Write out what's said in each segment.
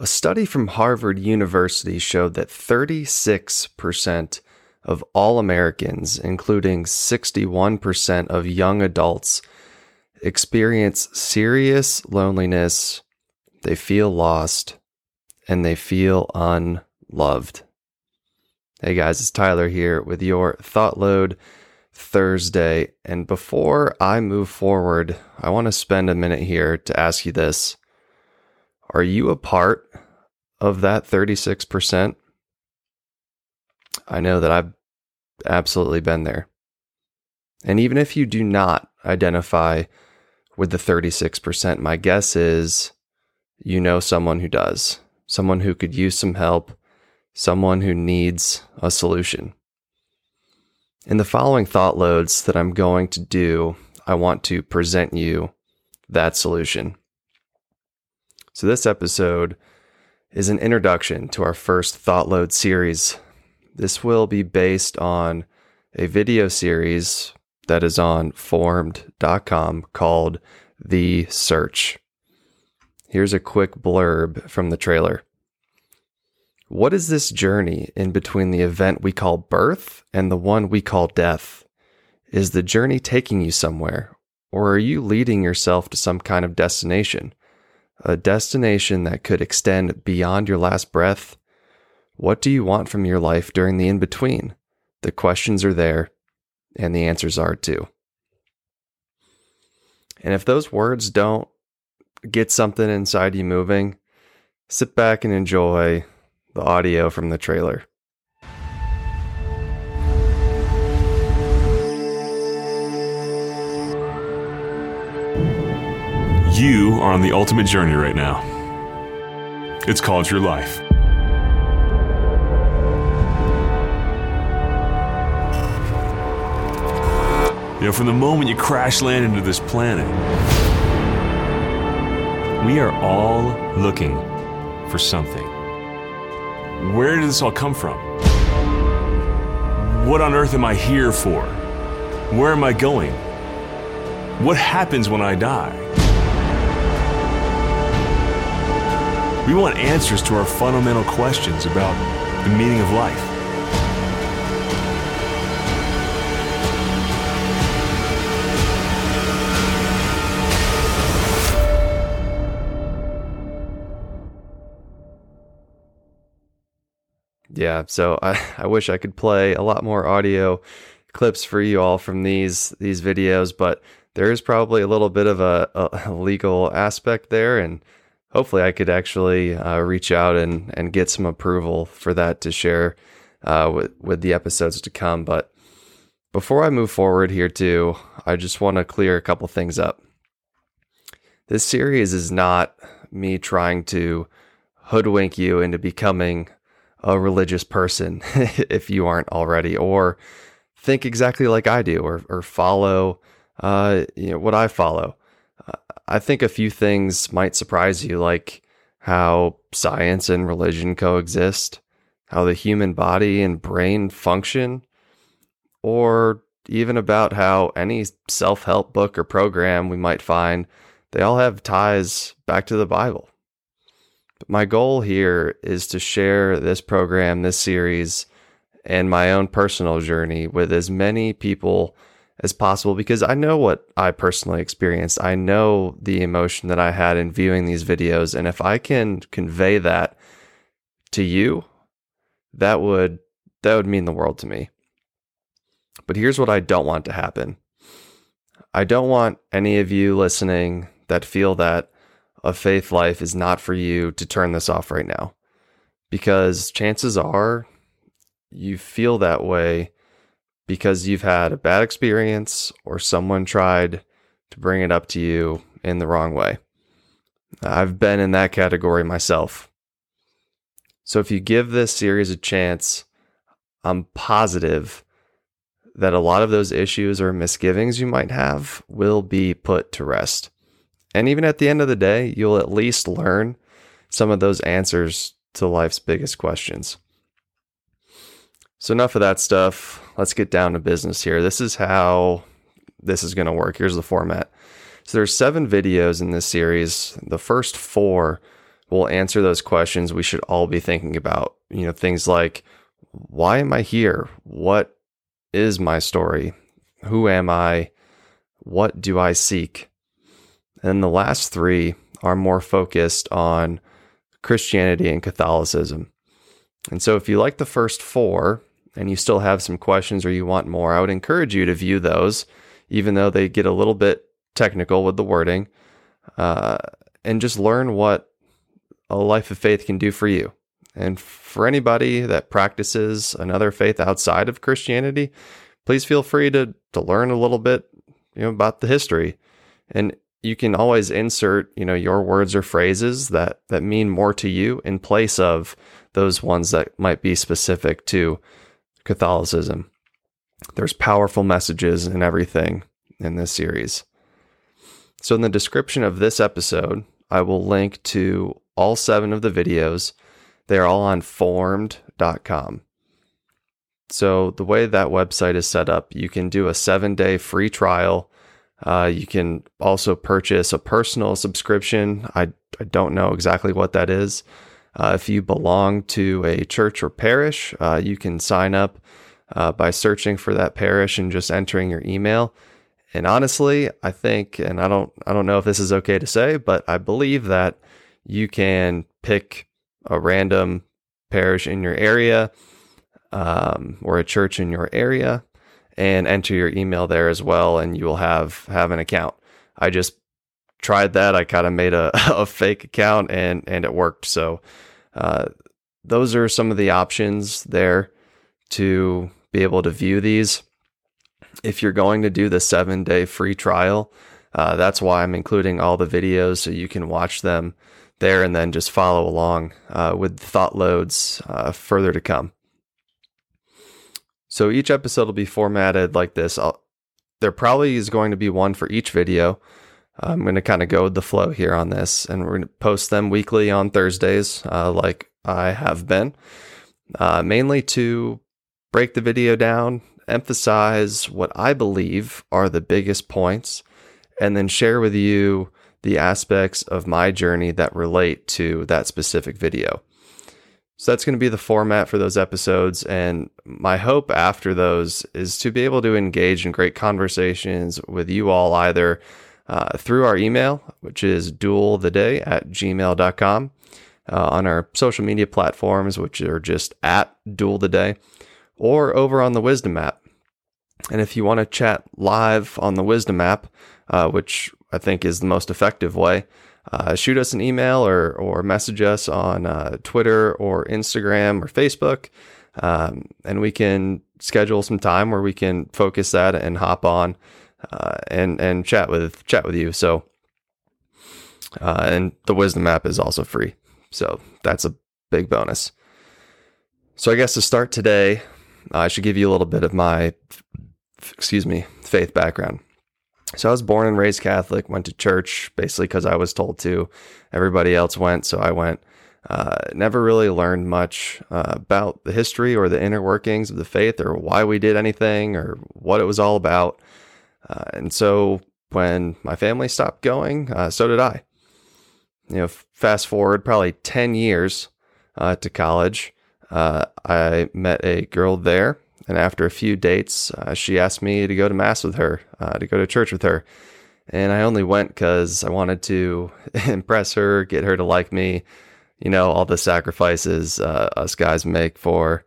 A study from Harvard University showed that 36% of all Americans, including 61% of young adults, experience serious loneliness, they feel lost, and they feel unloved. Hey guys, it's Tyler here with your Thought Load Thursday. And before I move forward, I want to spend a minute here to ask you this Are you a part of that 36%? I know that I've absolutely been there. And even if you do not identify with the 36%, my guess is you know someone who does, someone who could use some help someone who needs a solution. In the following thought loads that I'm going to do, I want to present you that solution. So, this episode is an introduction to our first thought load series. This will be based on a video series that is on formed.com called The Search. Here's a quick blurb from the trailer. What is this journey in between the event we call birth and the one we call death? Is the journey taking you somewhere, or are you leading yourself to some kind of destination? A destination that could extend beyond your last breath? What do you want from your life during the in between? The questions are there, and the answers are too. And if those words don't get something inside you moving, sit back and enjoy the audio from the trailer. You are on the ultimate journey right now. It's called your life. You know, from the moment you crash land into this planet, we are all looking for something. Where did this all come from? What on earth am I here for? Where am I going? What happens when I die? We want answers to our fundamental questions about the meaning of life. Yeah, so I, I wish I could play a lot more audio clips for you all from these these videos, but there is probably a little bit of a, a legal aspect there, and hopefully I could actually uh, reach out and and get some approval for that to share uh, with with the episodes to come. But before I move forward here too, I just want to clear a couple things up. This series is not me trying to hoodwink you into becoming a religious person if you aren't already, or think exactly like I do, or or follow uh, you know what I follow. I think a few things might surprise you, like how science and religion coexist, how the human body and brain function, or even about how any self help book or program we might find, they all have ties back to the Bible. But my goal here is to share this program, this series, and my own personal journey with as many people as possible because I know what I personally experienced. I know the emotion that I had in viewing these videos. And if I can convey that to you, that would that would mean the world to me. But here's what I don't want to happen. I don't want any of you listening that feel that a faith life is not for you to turn this off right now. Because chances are you feel that way because you've had a bad experience or someone tried to bring it up to you in the wrong way. I've been in that category myself. So if you give this series a chance, I'm positive that a lot of those issues or misgivings you might have will be put to rest. And even at the end of the day, you'll at least learn some of those answers to life's biggest questions. So, enough of that stuff. Let's get down to business here. This is how this is going to work. Here's the format. So, there's seven videos in this series. The first four will answer those questions we should all be thinking about. You know, things like, why am I here? What is my story? Who am I? What do I seek? And the last three are more focused on Christianity and Catholicism. And so if you like the first four and you still have some questions or you want more, I would encourage you to view those, even though they get a little bit technical with the wording, uh, and just learn what a life of faith can do for you. And for anybody that practices another faith outside of Christianity, please feel free to to learn a little bit, you know, about the history. And you can always insert, you know, your words or phrases that that mean more to you in place of those ones that might be specific to Catholicism. There's powerful messages and everything in this series. So in the description of this episode, I will link to all 7 of the videos. They're all on formed.com. So the way that website is set up, you can do a 7-day free trial uh, you can also purchase a personal subscription. I, I don't know exactly what that is. Uh, if you belong to a church or parish, uh, you can sign up uh, by searching for that parish and just entering your email. And honestly, I think, and I don't, I don't know if this is okay to say, but I believe that you can pick a random parish in your area um, or a church in your area and enter your email there as well, and you will have have an account. I just tried that. I kind of made a, a fake account, and and it worked. So uh, those are some of the options there to be able to view these. If you're going to do the seven day free trial, uh, that's why I'm including all the videos so you can watch them there and then just follow along uh, with thought loads uh, further to come. So each episode will be formatted like this. I'll, there probably is going to be one for each video. I'm going to kind of go with the flow here on this, and we're going to post them weekly on Thursdays, uh, like I have been, uh, mainly to break the video down, emphasize what I believe are the biggest points, and then share with you the aspects of my journey that relate to that specific video. So that's going to be the format for those episodes. And my hope after those is to be able to engage in great conversations with you all either uh, through our email, which is dueltheday at gmail.com, uh, on our social media platforms, which are just at duel the day, or over on the Wisdom app. And if you want to chat live on the Wisdom app, uh, which I think is the most effective way, uh, shoot us an email or or message us on uh, Twitter or Instagram or Facebook, um, and we can schedule some time where we can focus that and hop on uh, and and chat with chat with you. So, uh, and the Wisdom app is also free, so that's a big bonus. So I guess to start today, I should give you a little bit of my excuse me faith background. So I was born and raised Catholic, went to church basically because I was told to. Everybody else went, so I went. Uh, never really learned much uh, about the history or the inner workings of the faith or why we did anything or what it was all about. Uh, and so when my family stopped going, uh, so did I. You know, fast forward probably 10 years uh, to college, uh, I met a girl there and after a few dates, uh, she asked me to go to mass with her, uh, to go to church with her. And I only went because I wanted to impress her, get her to like me. You know, all the sacrifices us guys make for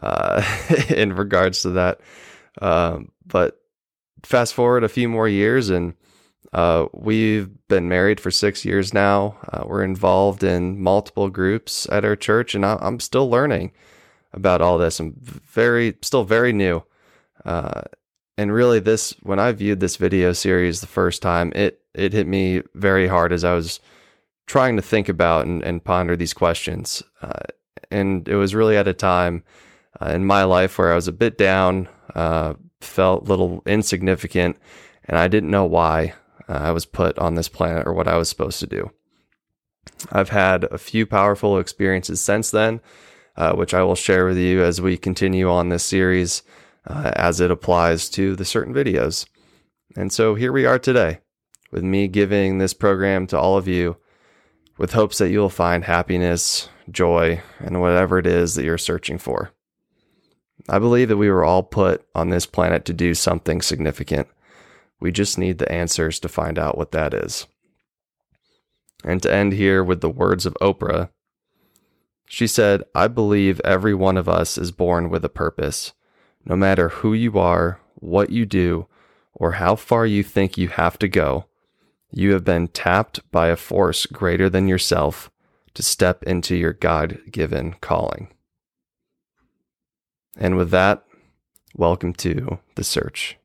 in regards to that. Um, but fast forward a few more years, and uh, we've been married for six years now. Uh, we're involved in multiple groups at our church, and I- I'm still learning about all this. I'm very, still very new. Uh, and really, this when I viewed this video series the first time, it it hit me very hard as I was trying to think about and, and ponder these questions. Uh, and it was really at a time uh, in my life where I was a bit down, uh, felt a little insignificant, and I didn't know why uh, I was put on this planet or what I was supposed to do. I've had a few powerful experiences since then uh, which I will share with you as we continue on this series uh, as it applies to the certain videos. And so here we are today with me giving this program to all of you, with hopes that you'll find happiness, joy, and whatever it is that you're searching for. I believe that we were all put on this planet to do something significant. We just need the answers to find out what that is. And to end here with the words of Oprah, she said, I believe every one of us is born with a purpose. No matter who you are, what you do, or how far you think you have to go, you have been tapped by a force greater than yourself to step into your God given calling. And with that, welcome to The Search.